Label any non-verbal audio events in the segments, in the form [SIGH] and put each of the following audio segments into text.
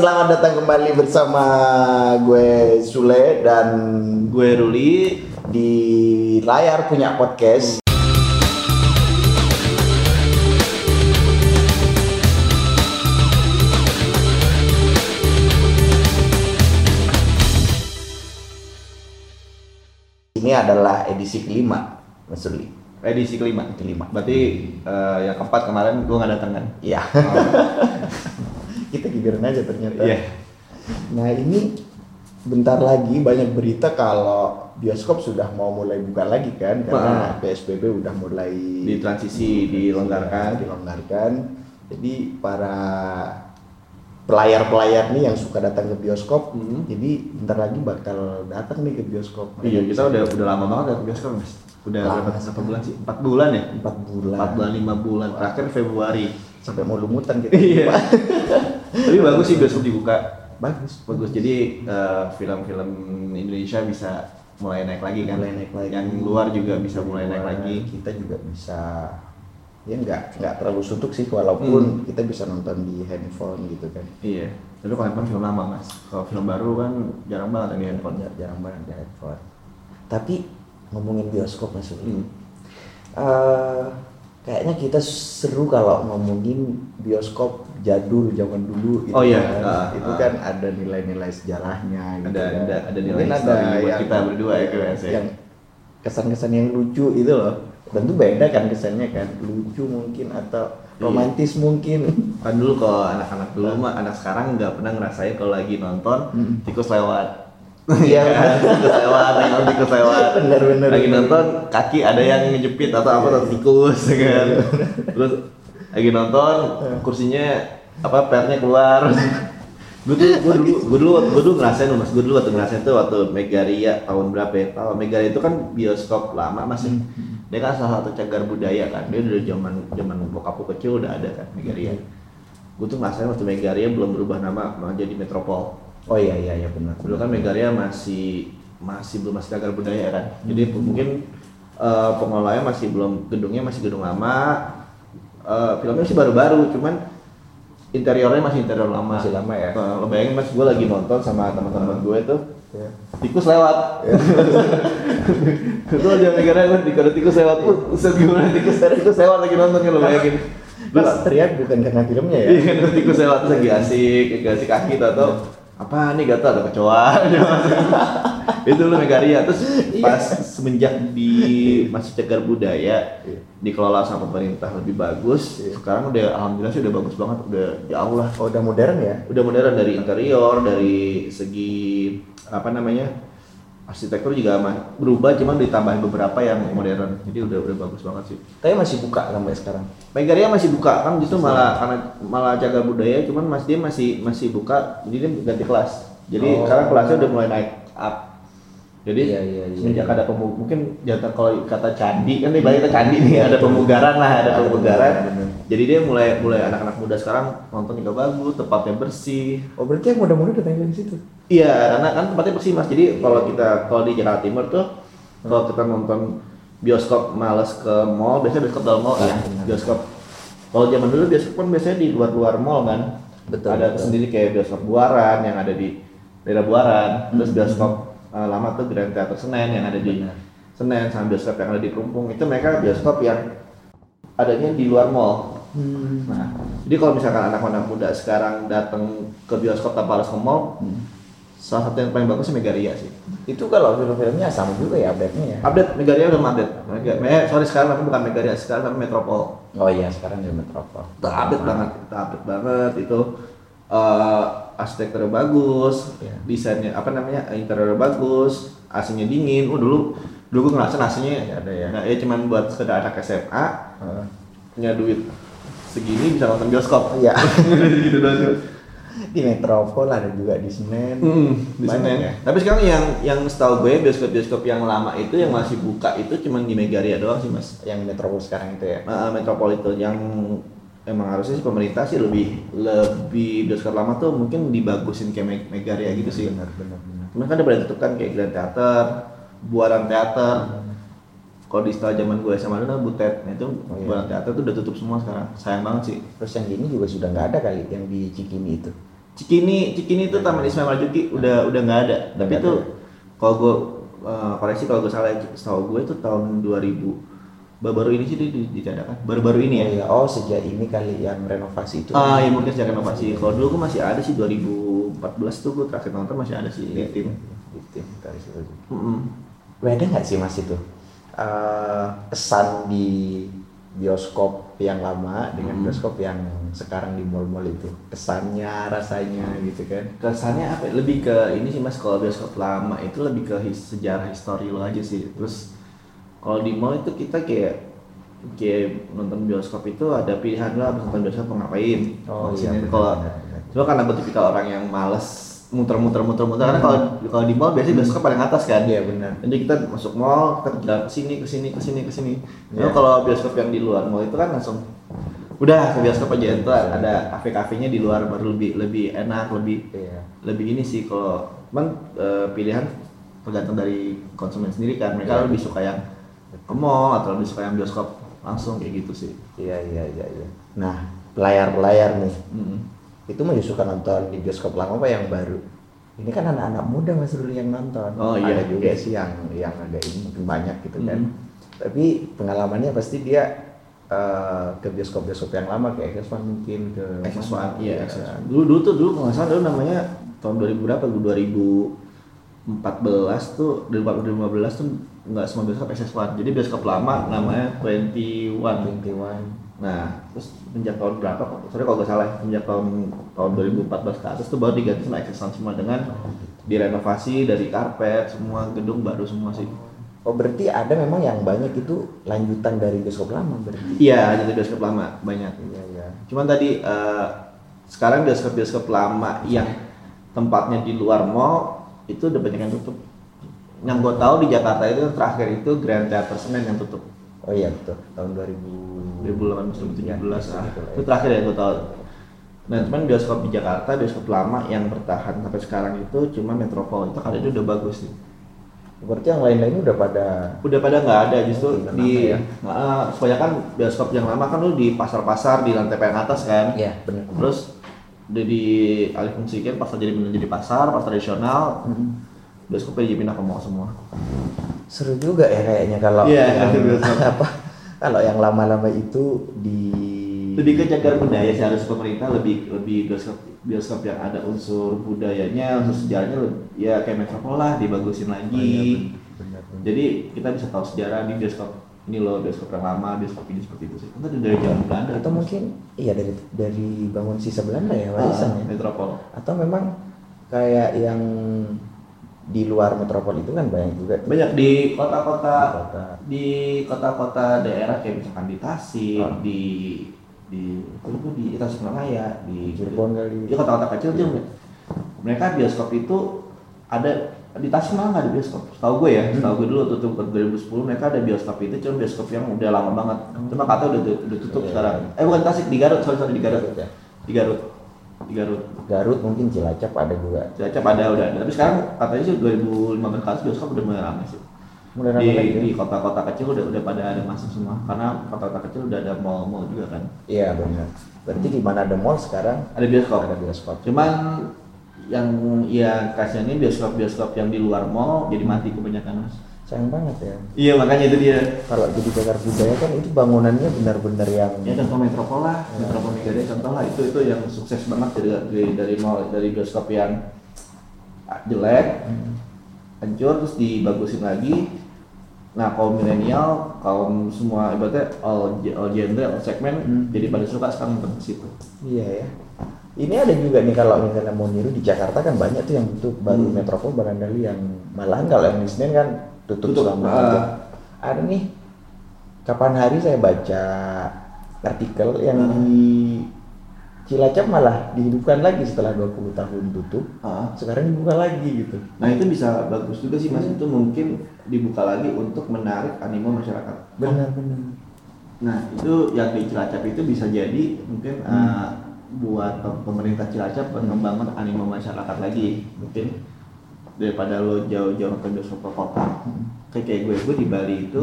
selamat datang kembali bersama gue Sule dan Gue Ruli. di layar punya podcast. Ini adalah edisi kelima, Mas Suli. Edisi kelima. Kelima. Berarti eh, yang keempat kemarin gue nggak datang kan? Iya. [LAUGHS] Kita gibarin aja ternyata. Iya. Nah ini bentar lagi banyak berita kalau bioskop sudah mau mulai buka lagi kan karena Wah. PSBB udah mulai Di transisi dilonggarkan. dilonggarkan. Jadi para pelayar-pelayar nih yang suka datang ke bioskop, Hmm. jadi bentar lagi bakal datang nih ke bioskop. Iya, kita udah udah lama banget ya ke bioskop mas. Udah Lama berapa, berapa bulan sih? Empat bulan ya? Empat bulan. Empat bulan, lima bulan. Terakhir Februari. Sampai mau lumutan kita. Iya. [LAUGHS] Tapi bagus sih bioskop dibuka. Bagus. Bagus. Jadi eh, film-film Indonesia bisa mulai naik lagi kan? Mulai naik lagi. Yang luar juga bisa mulai naik lagi. Kita juga bisa ya nggak nggak terlalu suntuk sih walaupun Hmm. kita bisa nonton di handphone gitu kan Iya. Tapi kalau handphone film lama mas. Kalau film baru kan jarang banget di handphone. Jar- jarang banget di handphone tapi ngomongin bioskop mas. Hmm. Eh, kayaknya kita seru kalau ngomongin bioskop jadul zaman dulu gitu Oh iya, kan. ah, itu kan ada nilai-nilai sejarahnya gitu Ada- kan. ada- ada nilai Mungkin histori buat kita berdua ya, yang- ya. yang kesan-kesan yang lucu itu loh tentu beda kan kesannya kan lucu mungkin atau Iya. romantis mungkin Kan dulu kalau anak-anak dulu mah anak sekarang nggak pernah ngerasain kalau lagi nonton Mm. tikus lewat. Iya. lagi nonton tikus lewat. Bener, bener, Lagi bener. nonton kaki ada yang ngejepit atau apa atau tikus ya kan. Terus lagi nonton kursinya apa pernya keluar. gue tuh gue dulu gue dulu gue dulu ngerasain mas gue dulu waktu ngerasain tuh waktu Megaria tahun berapa ya tahun Megaria itu kan bioskop lama mas ya. dia kan salah satu cagar budaya kan dia udah zaman zaman bokapku kecil udah ada kan Megaria gue tuh ngerasain waktu Megaria belum berubah nama menjadi Metropol oh iya iya iya benar. Dulu kan Megaria masih masih belum masih cagar budaya kan. Jadi mungkin eh, pengelolanya masih belum gedungnya masih gedung lama. Eh, filmnya sih baru-baru cuman interiornya masih interior lama. Masih lama ya? Eh, lo bayangin mas gue lagi nonton sama teman-teman gue tuh Ya. tikus lewat. Itu aja Megaria kan di tikus lewat. Tuh Ustaz gimana tikus tikus lewat lagi nonton kan lo bayangin. Kalau teriak bukan karena filmnya ya? Iya tikus lewat lagi asik, lagi asik kaki tau tau apa nih gak tau ada kecoa itu lu Megaria. Terus pas semenjak di masih cagar budaya dikelola sama pemerintah lebih bagus sekarang udah alhamdulillah sih udah bagus banget udah jauh lah oh udah modern ya? Udah modern dari interior dari segi apa namanya arsitektur juga mah berubah cuman ditambahin beberapa yang modern. Jadi udah udah bagus banget sih. Tapi masih buka sampai sekarang? Megaria masih buka kan? Justru malah karena malah jaga budaya cuman mas dia masih masih buka. Jadi dia ganti kelas. Jadi Oh. sekarang kelasnya udah mulai naik up jadi Iya, iya, iya, semenjak iya. ada pemu mungkin jangan kalau kata candi kan nih banyak candi nih ada pemugaran lah ada pemugaran jadi dia mulai mulai anak-anak muda sekarang nonton juga bagus tempatnya bersih oh berarti yang muda-muda datang dari situ Iya, karena kan tempatnya bersih mas. Jadi kalau kita kalau di Jakarta Timur tuh kalau kita nonton bioskop males ke mall, biasanya bioskop dalam mall Iya, benar. bioskop. Kalau zaman dulu bioskop kan biasanya di luar-luar mall kan. Betul, Ada betul. sendiri kayak bioskop Buaran yang ada di daerah Buaran, terus Hmm. bioskop eh, lama tuh Grand Theater Senen yang ada di Benar. Senen sama bioskop yang ada di Perumpung. Itu mereka bioskop yang adanya di luar mall. Hmm. Nah, jadi kalau misalkan anak-anak muda sekarang datang ke bioskop tanpa harus ke mall, salah satu yang paling bagus sih Megaria sih. itu kalau film-filmnya sama juga ya update-nya ya Update Megaria udah update. Mega, eh, sorry sekarang tapi bukan Megaria, sekarang tapi Metropol. oh iya sekarang di metropol Udah update banget, udah update banget itu eh arsitekturnya bagus, Iya. desainnya apa namanya interiornya bagus, AC-nya dingin. Oh dulu dulu gue ngerasa AC-nya Nggak ada ya. Nah, ya cuman buat sekedar anak SMA Heeh. punya duit segini bisa nonton bioskop. iya [LAUGHS] gitu doang. di metropol ada juga di Senen Hmm, di Senen. ya? Tapi sekarang yang yang setahu gue bioskop-bioskop yang lama itu yang masih buka itu cuma di Megaria doang sih mas. yang metropol sekarang itu ya Uh, Metropol itu yang emang harusnya sih pemerintah sih lebih lebih bioskop lama tuh mungkin dibagusin kayak Me- Megaria gitu sih. benar benar benar Cuman kan ada pada tutup kan kayak Grand Theater, Buaran Theater. Kalau di setelah zaman gue SMA dulu Butet, nah itu Oh, iya. Buaran Theater tuh udah tutup semua sekarang. Sayang banget sih. terus yang ini juga sudah nggak ada kali yang di Cikini itu Cikini Cikini itu Taman Ismail Marzuki udah udah nggak ada Udah tapi itu kalau gue uh, koreksi kalau gue salah setahu gue itu tahun 2000 baru-baru ini sih di- di- ditiadakan baru-baru ini ya Iya, oh sejak ini kali yang renovasi itu. ah ya mungkin sejak renovasi kalau dulu gue masih ada sih 2014 tuh gue terakhir nonton masih ada sih di tim Di tim dari situ. Mm-mm. Beda nggak sih mas itu Eh, kesan di bioskop yang lama dengan Hmm. bioskop yang sekarang di mall-mall itu kesannya rasanya gitu kan kesannya apa ya? lebih ke ini sih mas kalau bioskop lama itu lebih ke his- sejarah histori lo aja sih terus kalau di mall itu kita kayak kayak nonton bioskop itu ada pilihan habis nonton bioskop mau ngapain. Oh, iya, kalau cuma karena gue tipikal orang yang males muter-muter muter-muter karena kalau kalau di mall biasanya bioskop paling atas kan. Iya benar. Jadi kita masuk mall kita jalan ke sini ke sini ke sini ke sini. Iya. Cuma kalau bioskop yang di luar mall itu kan langsung udah ke bioskop aja. Itu ada kafe-kafenya di luar baru lebih lebih enak lebih iya. lebih ini sih kalau cuman eh, pilihan tergantung dari konsumen sendiri kan. Mereka Iya. lebih suka yang ke mall atau lebih suka yang bioskop langsung kayak gitu sih iya iya iya iya nah layar-layar nih Mm. itu masih suka nonton di bioskop lama apa yang baru ini kan anak-anak muda mas dulu yang nonton Oh, iya. ada juga sih yang yang agak ini mungkin banyak gitu kan Hmm. tapi pengalamannya pasti dia eh, ke bioskop-bioskop yang lama kayak Xs1 mungkin ke XS1 mana? iya Ke- XS1 dulu dulu tuh dulu kalau nggak salah dulu namanya tahun 2000 berapa 2014 tuh 2015 tuh nggak semua bioskop XS1 jadi bioskop lama namanya 21 21 Nah, terus sejak tahun berapa? Sorry kalau nggak salah, ya, sejak tahun tahun 2014 ke atas tuh baru diganti sama XS1 semua dengan direnovasi dari karpet, semua gedung baru semua sih. oh berarti ada memang yang banyak itu lanjutan dari bioskop lama berarti? Iya, jadi bioskop lama banyak. iya iya. Cuman tadi eh, sekarang bioskop-bioskop lama yang tempatnya di luar mall itu udah banyak yang tutup. Yang gue tahu di Jakarta itu yang terakhir itu Grand Theater Senen yang tutup. oh iya betul tahun 2000 2018 2017 Iya, ah. gitu lah ya. itu terakhir ya gue tahu nah cuman bioskop di Jakarta bioskop lama yang bertahan sampai sekarang itu cuma Metropol itu kali itu udah bagus sih berarti yang lain-lain udah pada udah pada nggak ada justru Udah di ya. nah, kebanyakan bioskop yang lama kan lu di pasar-pasar di lantai paling atas kan iya benar terus udah dialih fungsikan pasar jadi bener jadi pasar pasar tradisional. Bioskopnya jadi pindah ke mall semua. Seru juga ya kayaknya kalau Iya, yang, bioskop. [LAUGHS] apa kalau yang lama-lama itu di lebih ke cagar budaya sih harus pemerintah lebih lebih bioskop bioskop yang ada unsur budayanya unsur sejarahnya ya kayak metropol lah dibagusin lagi. Oh, iya, benar, benar. jadi kita bisa tahu sejarah di bioskop ini loh bioskop yang lama bioskop ini seperti itu sih tadi dari zaman Belanda atau mungkin iya dari dari bangun sisa Belanda ya Ah, warisan ya metropol atau memang kayak yang di luar metropol itu kan banyak juga tuh. banyak di kota-kota Di kota. di kota-kota daerah kayak misalkan di Tasik Ah. di di itu di Tasikmalaya di Cirebon kali. di kota-kota kecil tuh mereka bioskop itu ada di Tasik malah nggak ada bioskop. Setahu gue ya setahu gue dulu tutup ke 2010 mereka ada bioskop itu cuma bioskop yang udah lama banget. Cuma kata udah udah tutup Iya, sekarang. Eh bukan Tasik di Garut. Sorry sorry di Garut. Garut ya. di Garut. Di Garut. Garut mungkin Cilacap ada juga. Cilacap ada udah ada. Tapi sekarang katanya sih 2015 ke atas bioskop udah mulai ramai sih. Mulai di, ramai lagi ya? di kota-kota kecil udah udah pada ada masuk semua. Karena kota-kota kecil udah ada mall-mall juga kan. Iya benar. Berarti di mana ada mall sekarang? Ada bioskop. Ada bioskop. Cuman yang ya kasihannya bioskop-bioskop yang di luar mall jadi mati kebanyakan mas. Sayang banget ya. Iya makanya itu dia. Kalau jadi cagar budaya kan itu bangunannya benar-benar yang ya contoh metropol lah. Metropol Megaria contoh lah. Itu itu yang sukses banget dari dari, dari mall dari bioskop yang jelek hancur terus dibagusin lagi. Nah kaum milenial kaum semua ibaratnya all, all gender all segmen Hmm. jadi pada suka sekarang ke situ. Iya ya. Ini ada juga nih kalau misalnya mau niru di Jakarta kan banyak tuh yang tutup baru Hmm. Metropol barangkali yang malahan kalau yang di Senin kan tutup, Tutup, selama aja. Ada nih kapan hari saya baca artikel yang Hmm. di Cilacap malah dihidupkan lagi setelah 20 tahun tutup. Ah. Sekarang dibuka lagi gitu. Nah itu bisa bagus juga sih mas itu mungkin dibuka lagi untuk menarik animo masyarakat. Benar-benar. Nah itu yang di Cilacap itu bisa jadi mungkin uh, buat pe- pemerintah Cilacap buat membangun animo masyarakat lagi. Mungkin daripada lo jauh-jauh ke bioskop ke kota kayak kayak gue gue di Bali itu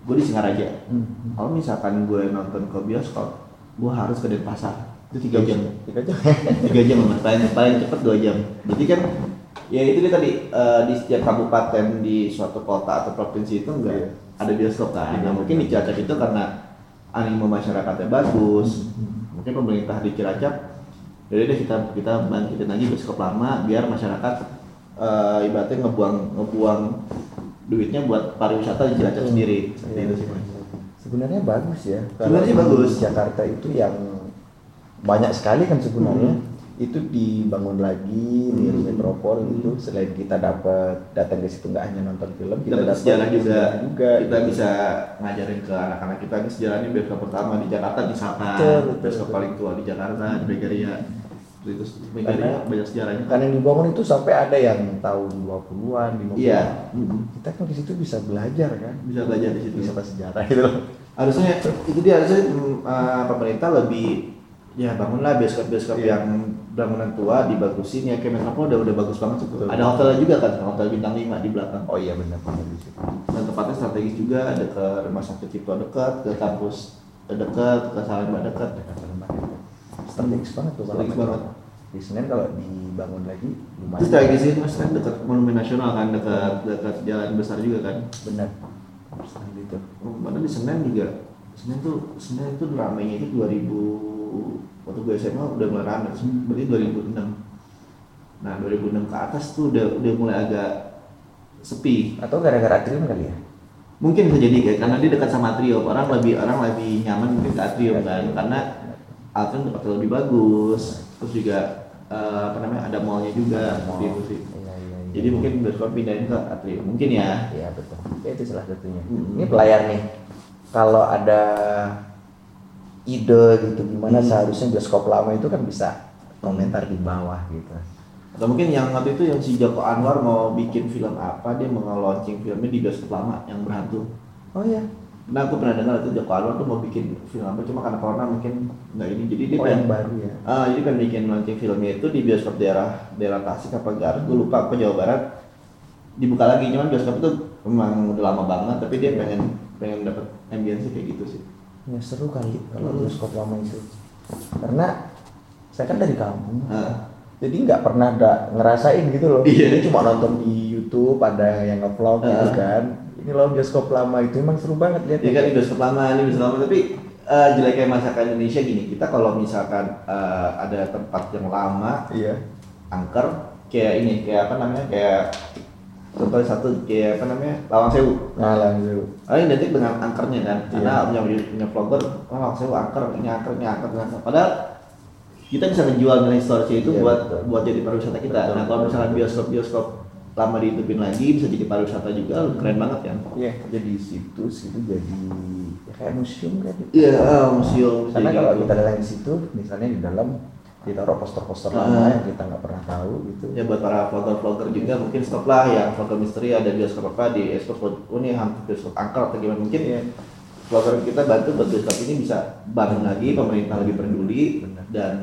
gue di Singaraja. Hmm. kalau misalkan gue nonton ke bioskop gue harus ke Denpasar. Itu tiga jam. tiga jam. [LAUGHS] Tiga jam paling paling cepat dua jam. Berarti kan ya itu dia tadi eh, di setiap kabupaten di suatu kota atau provinsi itu enggak Iya. ada bioskop kan. Iya, nah mungkin di Cilacap itu karena animo masyarakatnya bagus mungkin pemerintah di Cilacap jadi deh kita kita bangkitin lagi bioskop lama biar masyarakat eh, ibaratnya ngebuang ngebuang duitnya buat pariwisata di Cilacap sendiri seperti Iya. itu sih mas sebenarnya bagus ya Sebenarnya bagus. Jakarta itu yang banyak sekali kan sebenarnya Hmm. Itu dibangun lagi di Hmm. metropol itu selain kita dapat datang ke situ nggak hanya nonton film kita dapat sejarah juga, juga kita gitu. bisa ngajarin ke anak-anak kita ini sejarahnya bioskop pertama di Jakarta Betul, betul, bioskop paling tua di Jakarta di Megaria. Itu Karena- banyak sejarahnya. kan yang dibangun itu sampai ada yang tahun 20-an 50-an iya. Mm-mm. kita kan di situ bisa belajar kan? Bisa belajar di situ. Bisa sejarah gitu. Loh harusnya itu dia harusnya eh, pemerintah lebih ya bangunlah bioskop-bioskop Iya. yang bangunan tua dibagusin ya kayak Metropol udah udah bagus banget tuh Betul. ada hotelnya juga kan hotel bintang 5 di belakang oh iya benar benar di situ dan tempatnya strategis juga dekat rumah sakit Cipto dekat ke kampus dekat ke Salemba dekat strategis banget tuh Strategis banget. di Senen kalau dibangun lagi lumayan strategis itu mas kan dekat monumen nasional kan dekat dekat jalan besar juga kan. benar Senen itu Mana di Senen juga. Senen tuh Senen itu ramainya itu 2000 waktu gue SMA udah mulai rame. Berarti 2006. Nah 2006 ke atas tuh udah udah mulai agak sepi. atau gara-gara atrium kali ya Mungkin bisa jadi kayak karena dia dekat sama Atrium. Orang lebih orang lebih nyaman mungkin ke Atrium kan karena Atrium tempatnya lebih bagus. Terus juga eh, apa namanya ada mallnya juga sih. iya iya iya Jadi mungkin bioskop pindahin ke Atrium. Mungkin ya. Iya betul. Ya, itu salah satunya. Hmm. Ini pelayar nih. Kalau ada ide gitu gimana Hmm. seharusnya bioskop lama itu kan bisa komentar di bawah gitu. Atau mungkin yang waktu itu yang si Joko Anwar mau bikin film apa, dia mau launching filmnya di bioskop lama yang berhantu. Oh iya. Nah aku pernah dengar itu Joko Anwar tuh mau bikin film apa, cuma karena corona mungkin nggak ini. Jadi dia Oh pengen, yang baru ya. ah, jadi kan bikin launching filmnya itu di bioskop daerah daerah Tasik apa Garut, gue lupa apa Jawa Barat. Dibuka lagi, cuman bioskop itu memang udah lama banget, tapi dia Iya. pengen pengen dapat ambience kayak gitu sih. Ya seru kali kalau Hmm. bioskop lama itu. Karena saya kan dari kampung. Ah. Jadi nggak pernah ada ngerasain gitu loh. Iya. Jadi cuma nonton di YouTube ada yang ngevlog gitu Ah. kan. Ini loh bioskop lama itu emang seru banget lihat. Ini kan di bioskop lama, ini bioskop lama, tapi eh, jeleknya masakan Indonesia gini, kita kalau misalkan eh, ada tempat yang lama, Iya. angker, kayak ini, kayak apa namanya, kayak contohnya satu, kayak apa namanya, Lawang Sewu. Nah langsung. Ah, ini identik dengan angkernya kan, karena Iya. punya, punya vlogger, oh, Lawang Sewu angker, ini angker, ini angker, ini angker. Padahal kita bisa menjual nilai historisnya itu Iya, buat betul. buat jadi pariwisata kita. Betul, nah kalau betul. misalkan bioskop-bioskop lama dihidupin lagi bisa jadi pariwisata juga, keren banget kan? Iya, jadi situs itu jadi ya kayak museum kan. gitu. Iya, ah, museum. Karena kalau gitu. kita datang di situ, misalnya di dalam ditaruh poster-poster Ah. lama yang kita nggak pernah tahu gitu. ya buat para vlogger-vlogger juga mungkin stop lah yang vlogger misteri ada bioskop apa di oh ini hampir bioskop angker atau gimana mungkin Iya. vlogger kita bantu buat bioskop ini bisa bangun lagi pemerintah lebih peduli Benar. dan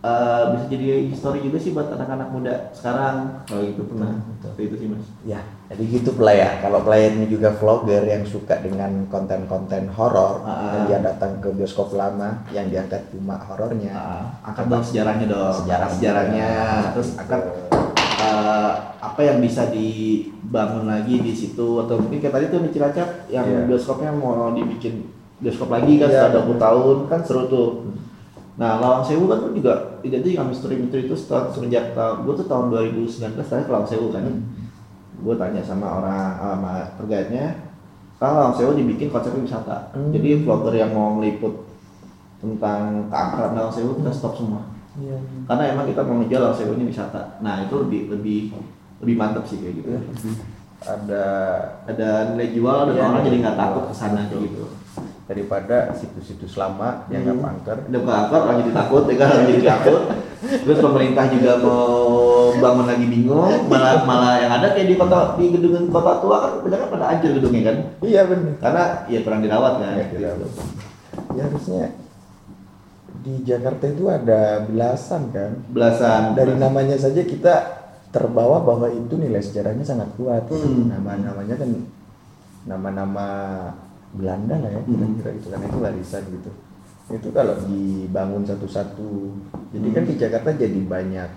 eh, bisa jadi histori juga sih buat anak-anak muda sekarang kalau gitu pernah seperti itu sih mas Ya, jadi gitu pelayar. Kalau pelayarnya juga vlogger yang suka dengan konten-konten horor, Ah. dan dia datang ke bioskop lama yang diangkat cuma horornya. Nah, angkat dong sejarahnya dong Sejarah sejarahnya juga. terus angkat eh, apa yang bisa dibangun lagi di situ atau mungkin kayak tadi tuh di Cilacap yang Iya. bioskopnya mau dibikin bioskop lagi kan Iya, setelah 20 benar. tahun kan seru tuh nah Lawang Sewu kan tuh juga identik dengan misteri-misteri itu setelah semenjak tahun gue tuh tahun 2019 terakhir ke Lawang Sewu kan gue tanya sama orang sama perguide-nya sekarang Lawang Sewu dibikin konsepnya wisata. Hmm. jadi vlogger yang mau ngeliput tentang keangkeran Lawang Sewu kita stop semua. Iya. karena emang kita mau ngejual Lawang Sewu ini wisata. Nah itu lebih lebih lebih mantap sih kayak gitu. Iya. Ada ada nilai jual dan Iya, orang nilai jadi nggak takut ke sana kayak gitu daripada situs-situs lama yang nggak Hmm. angker. udah ke angker orang jadi takut ya kan orang jadi takut terus pemerintah juga mau bangun lagi bingung malah malah yang ada kayak di kota di gedung kota tua kan kebanyakan pada hancur gedungnya kan Iya benar. karena ya kurang dirawat kan Ya, dirawat. Ya harusnya di Jakarta itu ada belasan kan. belasan Dari namanya saja kita terbawa bahwa itu nilai sejarahnya sangat kuat. Hmm. Nama-namanya kan nama-nama Belanda lah ya Hmm. kira-kira itu karena itu warisan gitu. itu kalau dibangun satu-satu jadi kan di Jakarta jadi banyak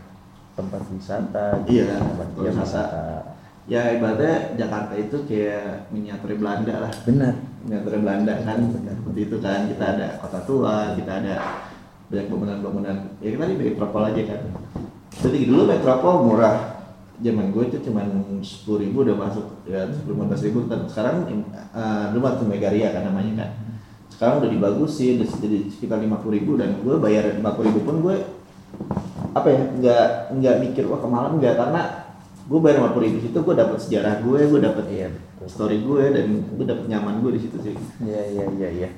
tempat wisata gitu, Iya, tempat wisata. wisata Ya ibaratnya Jakarta itu kayak miniatur Belanda lah. benar Miniatur Belanda kan Benar. seperti itu kan. Kita ada kota tua, kita ada banyak bangunan-bangunan. Ya kita di metropol aja kan. Jadi dulu metropol murah. Zaman gue itu cuma sepuluh ribu udah masuk ya sepuluh lima ribu kan sekarang eh, dulu waktu Megaria kan namanya kan sekarang udah dibagusin udah jadi sekitar lima puluh ribu dan gue bayar lima puluh ribu pun gue apa ya nggak nggak mikir wah kemahalan nggak karena gue bayar lima puluh ribu situ gue dapet sejarah gue gue dapet Iya, betul. story gue dan gue dapet nyaman gue di situ sih Iya iya iya iya.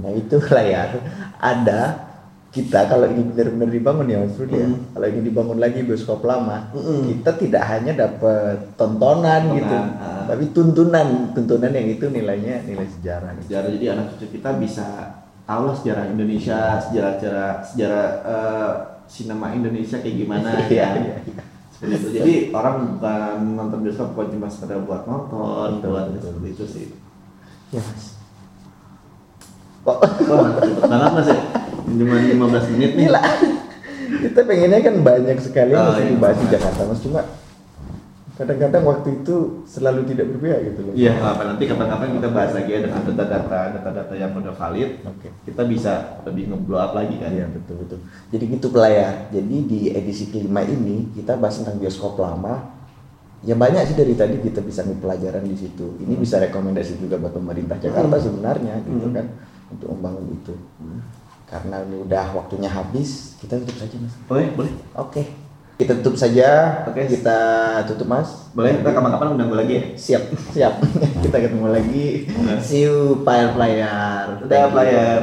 Nah itu layar ada kita kalau ini benar-benar dibangun ya Mas Rudi ya. Mm. Kalau ini dibangun lagi bioskop lama, Mm-mm. kita tidak hanya dapat tontonan Tontonan, gitu, ah. tapi tuntunan, tuntunan yang itu nilainya nilai sejarah. gitu. sejarah jadi anak cucu kita bisa tahu lah sejarah Indonesia sejarah sejarah sejarah eh, sinema Indonesia kayak gimana [LAUGHS] Iya kan. iya. iya. seperti itu jadi orang bukan nonton bioskop bukan cuma sekedar buat nonton Betul, buat betul. seperti itu sih Ya Mas. Kok wah banget mas ya cuma 15 menit nih gila? Kita pengennya kan banyak sekali yang Oh, mesti iya. dibahas di Jakarta Mas cuma kadang-kadang waktu itu selalu tidak berpihak gitu loh. Iya, apa nanti kapan-kapan kita bahas lagi ya dengan data-data data-data yang udah valid. Oke. Kita bisa lebih nge-blow up lagi kan. Iya betul betul. Jadi gitu pelayar. Jadi di edisi kelima ini kita bahas tentang bioskop lama. Ya banyak sih dari tadi kita bisa ambil pelajaran di situ. Ini bisa rekomendasi juga buat pemerintah Jakarta sebenarnya gitu Hmm. kan untuk membangun itu. Karena ini udah waktunya habis, kita tutup saja mas. Boleh, boleh. Oke, kita tutup saja. Oke. Kita tutup mas. Boleh, kita kapan-kapan undang gue lagi ya. Siap, siap. [LAUGHS] kita ketemu lagi. See you, player player. Udah, player.